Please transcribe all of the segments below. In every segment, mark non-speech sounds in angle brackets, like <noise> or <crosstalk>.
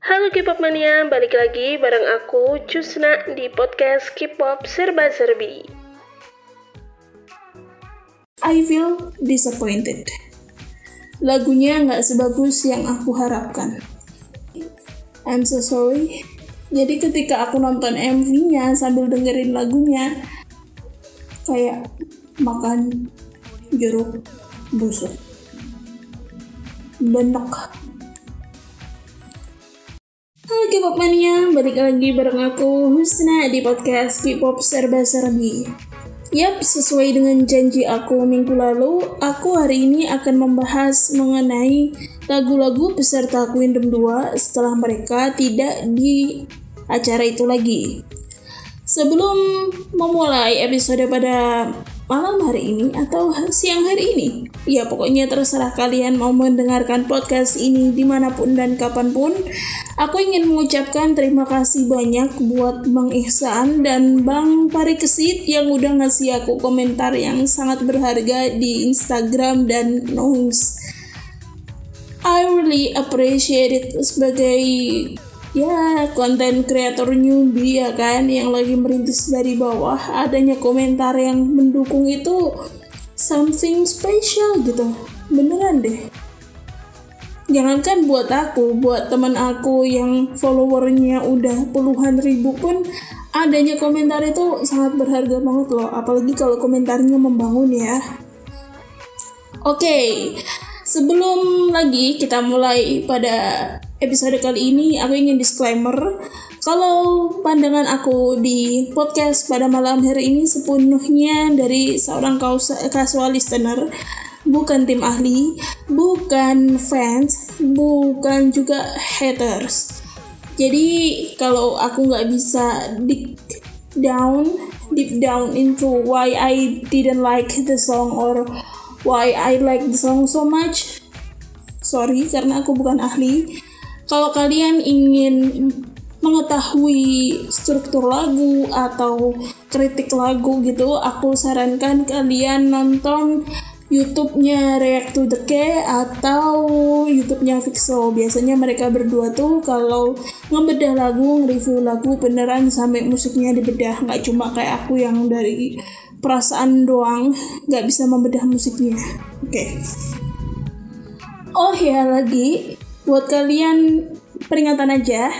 Halo K-pop mania, balik lagi bareng aku Cusna di podcast K-pop Serba Serbi. I feel disappointed. Lagunya nggak sebagus yang aku harapkan. I'm so sorry. Jadi ketika aku nonton MV-nya sambil dengerin lagunya, kayak makan jeruk busuk. Benek. Halo K-pop mania, balik lagi bareng aku Husna di podcast K-pop Serba Serbi. Yap, sesuai dengan janji aku minggu lalu, aku hari ini akan membahas mengenai lagu-lagu peserta Queendom 2 setelah mereka tidak di acara itu lagi. Sebelum memulai episode pada malam hari ini atau siang hari ini, ya pokoknya terserah kalian mau mendengarkan podcast ini di mana pun dan kapan pun. Aku ingin mengucapkan terima kasih banyak buat Bang Ihsan dan Bang Parikesit yang udah ngasih aku komentar yang sangat berharga di Instagram dan Noise. I really appreciate it sebagai ya konten kreator newbie ya kan yang lagi merintis dari bawah adanya komentar yang mendukung itu something special gitu beneran deh jangankan buat aku buat teman aku yang followernya udah puluhan ribu pun adanya komentar itu sangat berharga banget loh apalagi kalau komentarnya membangun ya oke okay. sebelum lagi kita mulai pada episode kali ini aku ingin disclaimer kalau pandangan aku di podcast pada malam hari ini sepenuhnya dari seorang casual listener bukan tim ahli, bukan fans, bukan juga haters. Jadi kalau aku nggak bisa deep down, deep down into why I didn't like the song or why I like the song so much, sorry karena aku bukan ahli. Kalau kalian ingin mengetahui struktur lagu atau kritik lagu gitu, aku sarankan kalian nonton YouTube-nya React to the K atau YouTube-nya Fixo. Biasanya mereka berdua tuh kalau ngebedah lagu, nge-review lagu beneran sampai musiknya dibedah. Nggak cuma kayak aku yang dari perasaan doang, nggak bisa membedah musiknya. Oke. Okay. Oh ya lagi, buat kalian peringatan aja,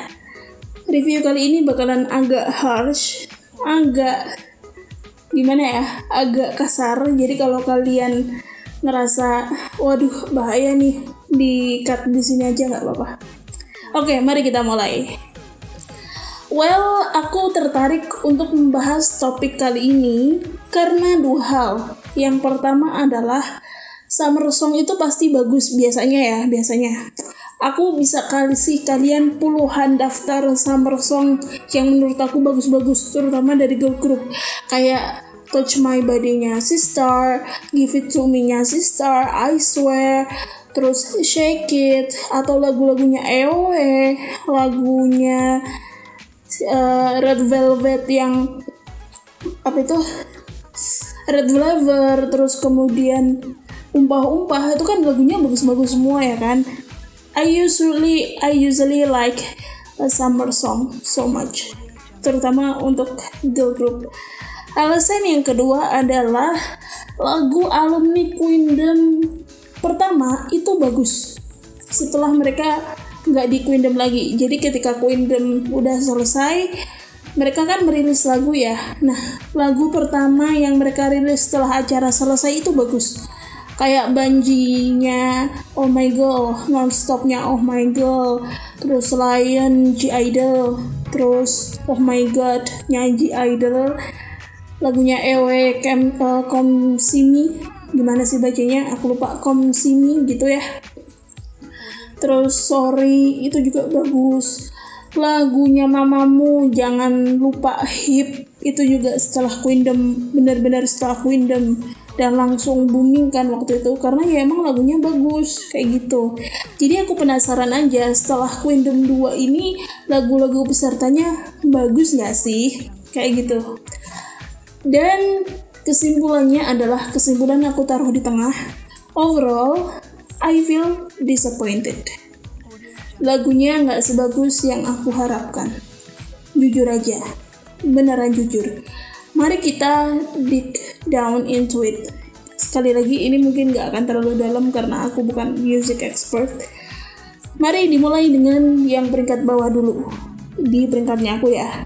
review kali ini bakalan agak harsh, agak gimana ya agak kasar. Jadi kalau kalian ngerasa waduh bahaya nih di cut di sini aja nggak apa-apa. Oke mari kita mulai. Well aku tertarik untuk membahas topik kali ini karena dua hal. Yang pertama adalah summer song itu pasti bagus biasanya ya biasanya aku bisa kasih kalian puluhan daftar summer song yang menurut aku bagus-bagus terutama dari girl group kayak Touch My Body-nya Sister, Give It To Me-nya Sister, I Swear, terus Shake It, atau lagu-lagunya EOE, lagunya uh, Red Velvet yang apa itu Red Velvet, terus kemudian umpah-umpah itu kan lagunya bagus-bagus semua ya kan. I usually I usually like a summer song so much, terutama untuk girl group. Alasan yang kedua adalah lagu alumni Queendom pertama itu bagus. Setelah mereka nggak di Queendom lagi. Jadi ketika Queendom udah selesai, mereka kan merilis lagu ya. Nah, lagu pertama yang mereka rilis setelah acara selesai itu bagus. Kayak banjinya Oh My Girl, nonstopnya Oh My Girl, terus Lion G Idol, terus Oh My God nyanyi Idol, lagunya Ewe Kem uh, Kom Simi gimana sih bacanya? Aku lupa Kom Simi gitu ya. Terus Sorry itu juga bagus. Lagunya Mamamu jangan lupa Hip. Itu juga setelah Queendom benar-benar setelah Queendom dan langsung booming kan waktu itu. Karena ya emang lagunya bagus kayak gitu. Jadi aku penasaran aja setelah Queendom 2 ini lagu-lagu pesertanya bagus gak sih? Kayak gitu. Dan kesimpulannya adalah kesimpulan aku taruh di tengah. Overall I feel disappointed. Lagunya nggak sebagus yang aku harapkan. Jujur aja, beneran jujur. Mari kita dig down into it. Sekali lagi ini mungkin nggak akan terlalu dalam karena aku bukan music expert. Mari dimulai dengan yang peringkat bawah dulu. Di peringkatnya aku ya.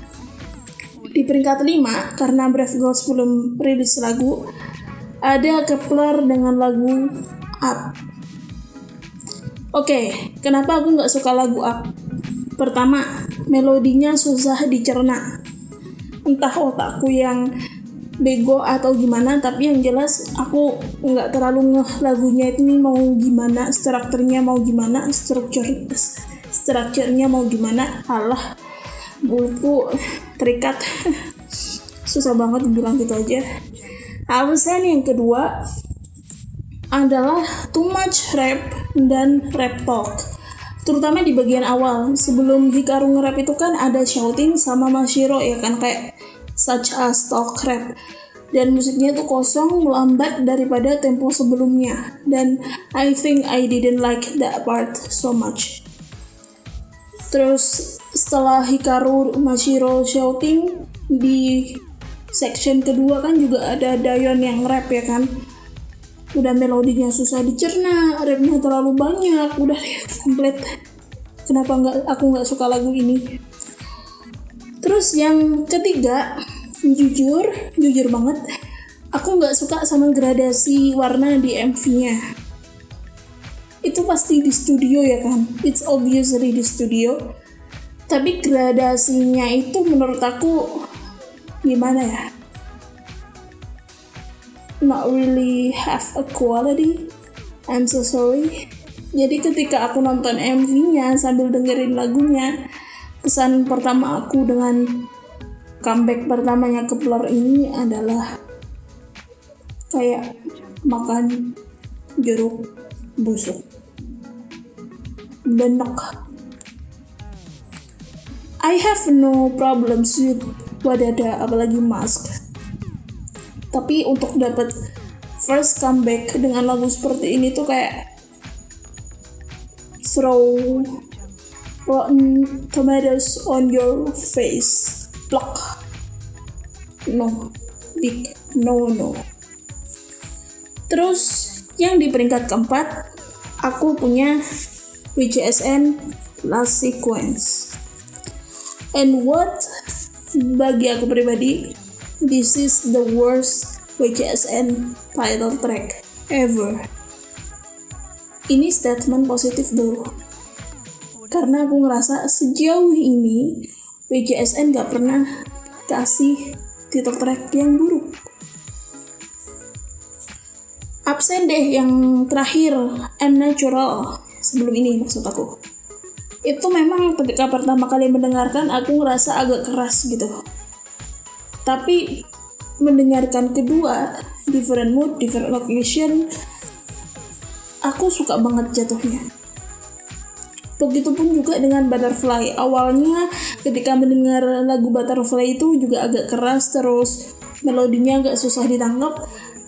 Di peringkat 5, karena Brave Girls belum rilis lagu, ada Kepler dengan lagu Up. Oke, kenapa aku nggak suka lagu Up? Pertama, melodinya susah dicerna. Entah otakku yang bego atau gimana, tapi yang jelas aku nggak terlalu ngeh lagunya ini mau gimana, strukturnya mau gimana, struktur strukturnya mau gimana. Allah, mulutku terikat. <laughs> Susah banget bilang gitu aja. Alasan yang kedua adalah too much rap dan rap talk. Terutama di bagian awal sebelum Hikaru nge-rap itu kan ada shouting sama Mashiro ya kan? Kayak such as talk rap dan musiknya tuh kosong melambat daripada tempo sebelumnya. Dan I think I didn't like that part so much. Terus setelah Hikaru Mashiro shouting di section kedua kan juga ada Dayon yang rap ya kan? Udah melodinya susah dicerna rapnya terlalu banyak udah <laughs> komplit. Kenapa nggak aku nggak suka lagu ini terus yang ketiga jujur jujur banget aku nggak suka sama gradasi warna di MV-nya itu pasti di studio ya kan? It's obviously di studio. Tapi gradasinya itu menurut aku gimana ya? Not really have a quality. I'm so sorry. Jadi ketika aku nonton MV-nya sambil dengerin lagunya kesan pertama aku dengan comeback pertamanya ke Blur ini adalah kayak makan jeruk busuk benek I have no problems with Wadada apalagi Mask. Tapi untuk dapat first comeback dengan lagu seperti ini tuh kayak throw rotten tomatoes on your face. Plok. No. Big no no. Terus yang di peringkat keempat aku punya WJSN Last Sequence. And what bagi aku pribadi, this is the worst WCSN title track ever. Ini statement positif dulu. Karena aku ngerasa sejauh ini WCSN gak pernah kasih title track yang buruk. Absen deh yang terakhir, and natural. Sebelum ini maksud aku itu memang ketika pertama kali mendengarkan aku ngerasa agak keras gitu tapi mendengarkan kedua different mood different location aku suka banget jatuhnya Begitupun juga dengan Butterfly. Awalnya ketika mendengar lagu Butterfly itu juga agak keras terus melodinya agak susah ditangkap.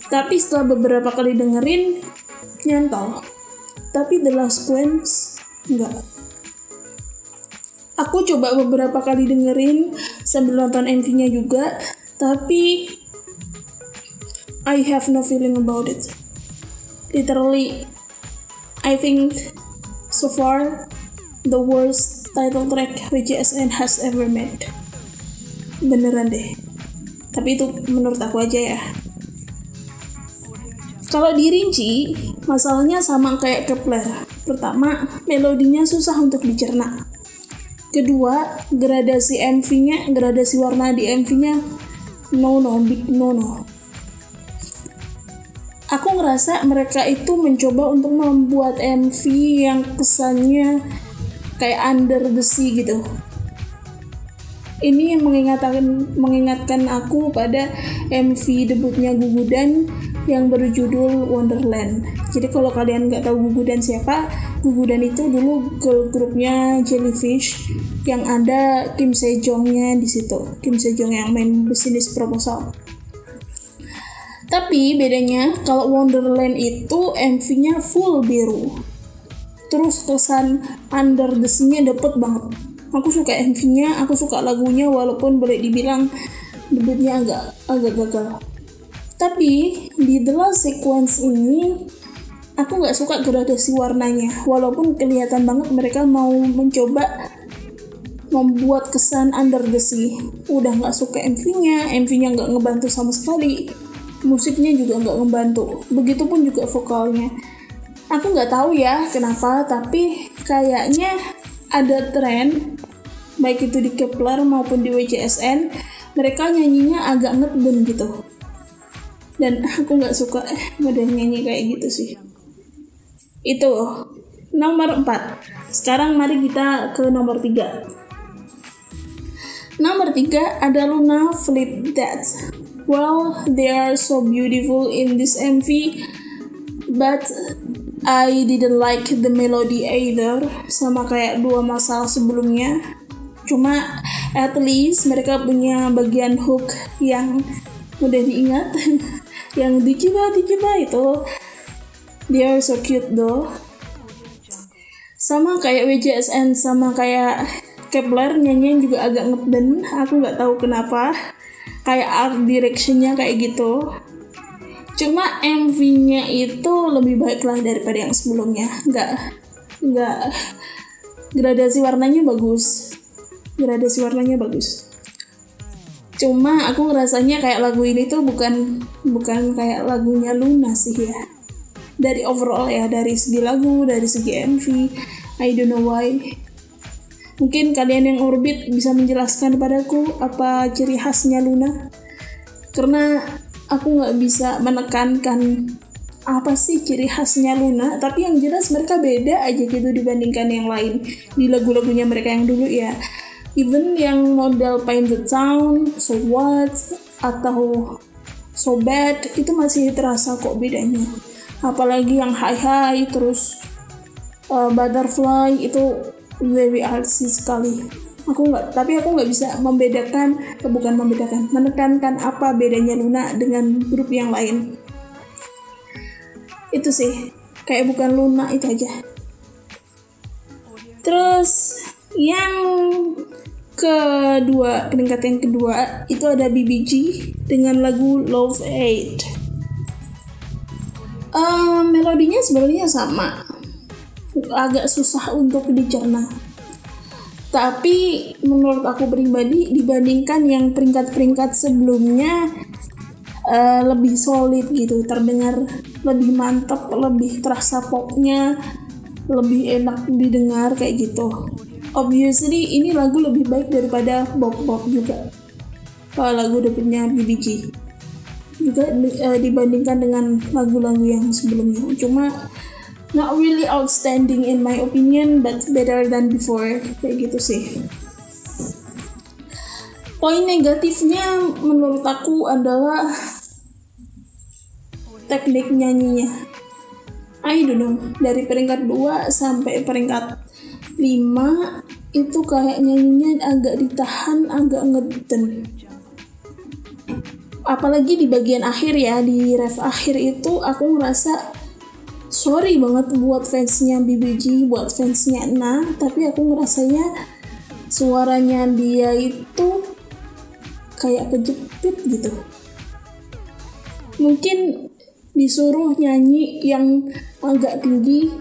Tapi setelah beberapa kali dengerin nyantol. Tapi The Last Queens enggak aku coba beberapa kali dengerin sambil nonton MV-nya juga tapi I have no feeling about it literally I think so far the worst title track WJSN has ever made. Beneran deh. Tapi itu menurut aku aja ya. Kalau dirinci masalahnya sama kayak Kepler. Pertama melodinya susah untuk dicerna. Kedua gradasi MV-nya gradasi warna di MV-nya no no big no no. Aku ngerasa mereka itu mencoba untuk membuat MV yang kesannya kayak under the sea gitu ini yang mengingatkan mengingatkan aku pada MV debutnya Gugudan yang berjudul Wonderland. Jadi kalau kalian nggak tahu Gugudan siapa, Gugudan itu dulu girl grupnya Jellyfish yang ada Kim Sejongnya di situ. Kim Sejong yang main bisnis proposal. Tapi bedanya kalau Wonderland itu MV-nya full biru. Terus kesan under the sea-nya dapet banget. Aku suka MV-nya aku suka lagunya walaupun boleh dibilang debutnya agak agak gagal. Tapi di The Last Sequence ini aku nggak suka gradasi warnanya. Walaupun kelihatan banget mereka mau mencoba membuat kesan under the sea. Udah nggak suka MV-nya MV-nya nggak ngebantu sama sekali. Musiknya juga nggak ngebantu. Begitupun juga vokalnya aku nggak tahu ya kenapa tapi kayaknya ada tren baik itu di Kepler maupun di WCSN mereka nyanyinya agak ngeden gitu. Dan aku nggak suka model nyanyi kayak gitu sih. Itu nomor 4 sekarang mari kita ke nomor 3 Nomor 3 ada Luna Flip That. Well, they are so beautiful in this MV, but I didn't like the melody either, sama kayak dua masalah sebelumnya. Cuma at least mereka punya bagian hook yang mudah diingat, <laughs> yang dicoba dicoba itu. They are so cute though. Sama kayak WJSN, sama kayak Kepler nyanyian juga agak ngeden aku nggak tahu kenapa kayak art directionnya kayak gitu cuma MV-nya itu lebih baik lah daripada yang sebelumnya. Nggak nggak gradasi warnanya bagus. Gradasi warnanya bagus. Cuma aku ngerasanya kayak lagu ini tuh bukan bukan kayak lagunya Luna sih ya. Dari overall ya dari segi lagu dari segi MV I don't know why. Mungkin kalian yang orbit bisa menjelaskan padaku apa ciri khasnya Luna? Karena aku nggak bisa menekankan apa sih ciri khasnya Luna, tapi yang jelas mereka beda aja gitu dibandingkan yang lain di lagu-lagunya mereka yang dulu ya. Even yang model Paint the Town, So What, atau So Bad, itu masih terasa kok bedanya. Apalagi yang High High, terus uh, Butterfly, itu very artsy sekali aku nggak tapi aku nggak bisa membedakan bukan membedakan menekankan apa bedanya Luna dengan grup yang lain. Itu sih kayak bukan Luna itu aja. Terus yang kedua peringkat yang kedua itu ada BBG dengan lagu Love Aid. Uh, melodinya sebenarnya sama. Agak susah untuk dicerna. Tapi menurut aku pribadi dibandingkan yang peringkat-peringkat sebelumnya uh, lebih solid gitu, terdengar lebih mantap, lebih terasa popnya, lebih enak didengar kayak gitu. Obviously ini lagu lebih baik daripada Bob Bob juga. Uh, lagu debutnya BBG juga uh, dibandingkan dengan lagu-lagu yang sebelumnya. Cuma not really outstanding in my opinion but better than before. Kayak gitu sih. Poin negatifnya menurut aku adalah teknik nyanyinya. I don't know. Dari peringkat 2 sampai peringkat 5 itu kayak nyanyinya agak ditahan agak ngeden apalagi di bagian akhir ya di ref akhir itu aku ngerasa sorry banget buat fansnya BBG, buat fansnya Na, tapi aku ngerasanya suaranya dia itu kayak kejepit gitu. Mungkin disuruh nyanyi yang agak tinggi,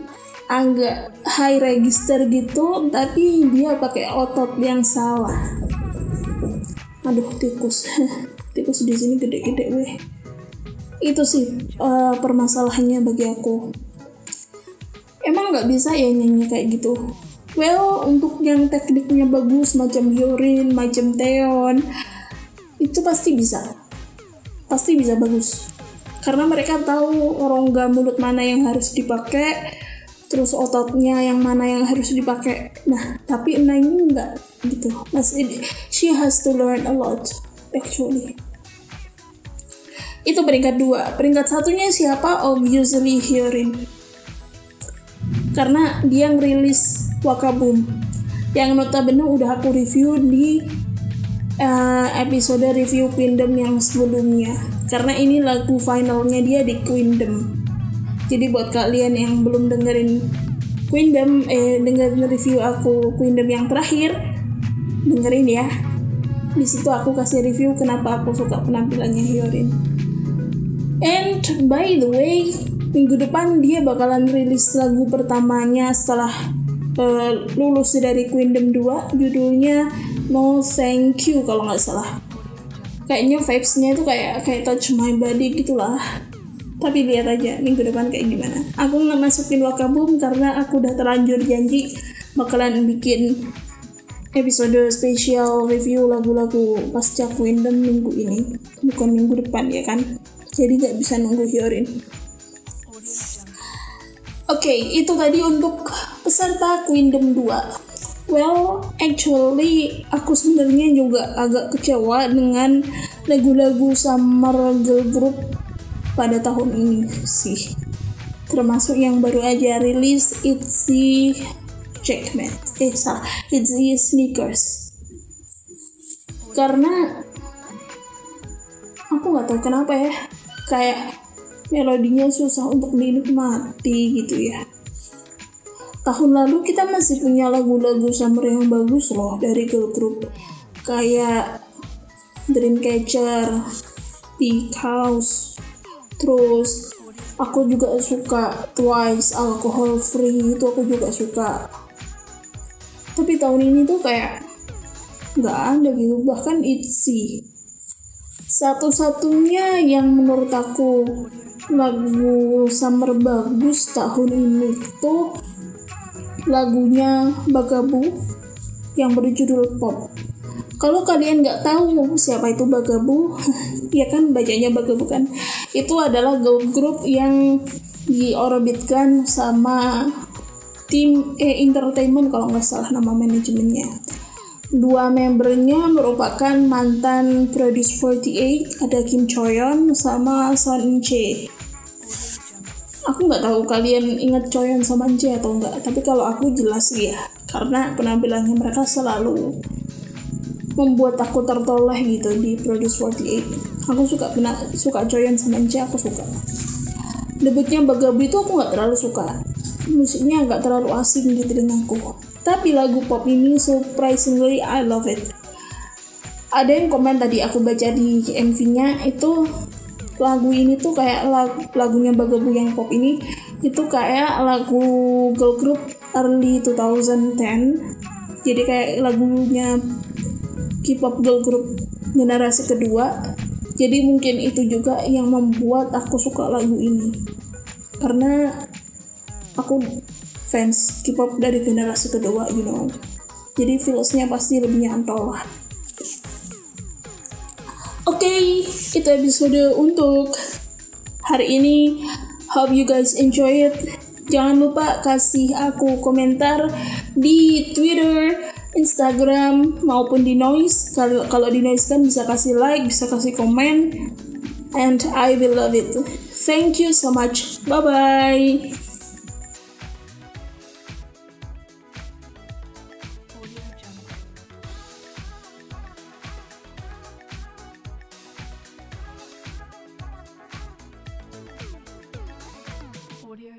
agak high register gitu, tapi dia pakai otot yang salah. Aduh tikus, <laughs> tikus di sini gede-gede weh itu sih uh, permasalahannya bagi aku. Emang nggak bisa ya nyanyi kayak gitu? Well untuk yang tekniknya bagus macam Yorin macam Teon itu pasti bisa. Pasti bisa bagus. Karena mereka tahu rongga mulut mana yang harus dipakai terus ototnya yang mana yang harus dipakai. Nah tapi Ena ini enggak gitu. Mas she has to learn a lot actually itu peringkat dua. Peringkat satunya siapa? Obviously Hyorin. Karena dia ngerilis Wakabum. Yang notabene udah aku review di uh, episode review Queendom yang sebelumnya. Karena ini lagu finalnya dia di Queendom. Jadi buat kalian yang belum dengerin Queendom eh dengerin review aku Queendom yang terakhir dengerin ya. Di situ aku kasih review kenapa aku suka penampilannya Hyorin and by the way minggu depan dia bakalan rilis lagu pertamanya setelah uh, lulus dari Queendom 2 judulnya No Thank You kalau nggak salah. Kayaknya vibesnya itu kayak kayak touch my body gitulah. Tapi lihat aja minggu depan kayak gimana. Aku nggak masukin wakabum karena aku udah terlanjur janji bakalan bikin episode spesial review lagu-lagu pasca Queendom minggu ini. Bukan minggu depan ya kan jadi nggak bisa nunggu Hyorin oke okay, itu tadi untuk peserta Queendom 2 well actually aku sebenarnya juga agak kecewa dengan lagu-lagu summer girl group pada tahun ini sih. Termasuk yang baru aja rilis ITZY Jackman eh salah. The sneakers. Karena aku nggak tahu kenapa ya kayak melodinya susah untuk dinikmati gitu ya. Tahun lalu kita masih punya lagu-lagu summer yang bagus loh dari girl group. Kayak Dreamcatcher, Peak House, terus aku juga suka Twice, Alcohol Free itu aku juga suka. Tapi tahun ini tuh kayak nggak ada gitu bahkan Itzy satu-satunya yang menurut aku lagu summer bagus tahun ini tuh lagunya Bagabu yang berjudul Pop. Kalau kalian nggak tahu siapa itu Bagabu <laughs> ya kan bacanya Bagabu kan? Itu adalah group yang diorbitkan sama tim eh entertainment kalau nggak salah nama manajemennya dua membernya merupakan mantan Produce 48 ada Kim Choyon sama Son In Che aku nggak tahu kalian ingat Choyon sama Che atau enggak tapi kalau aku jelas ya karena penampilannya mereka selalu membuat aku tertoleh gitu di Produce 48 aku suka pernah suka Choyon sama Che aku suka. Debutnya Bagabu itu aku nggak terlalu suka. Musiknya agak terlalu asing di telingaku. Tapi lagu pop ini surprisingly I love it. Ada yang komen tadi aku baca di MV-nya itu lagu ini tuh kayak lagu, lagunya Bagabu yang pop ini itu kayak lagu girl group early 2010 jadi kayak lagunya K-pop girl group generasi kedua. Jadi mungkin itu juga yang membuat aku suka lagu ini. Karena aku fans K-pop dari generasi kedua you know. Jadi feelsnya pasti lebih nyantol lah. Oke okay, itu episode untuk hari ini. Hope you guys enjoy it. Jangan lupa kasih aku komentar di Twitter Instagram maupun di noise. Kalau kalau di noise kan bisa kasih like bisa kasih komen and I will love it. Thank you so much. Bye bye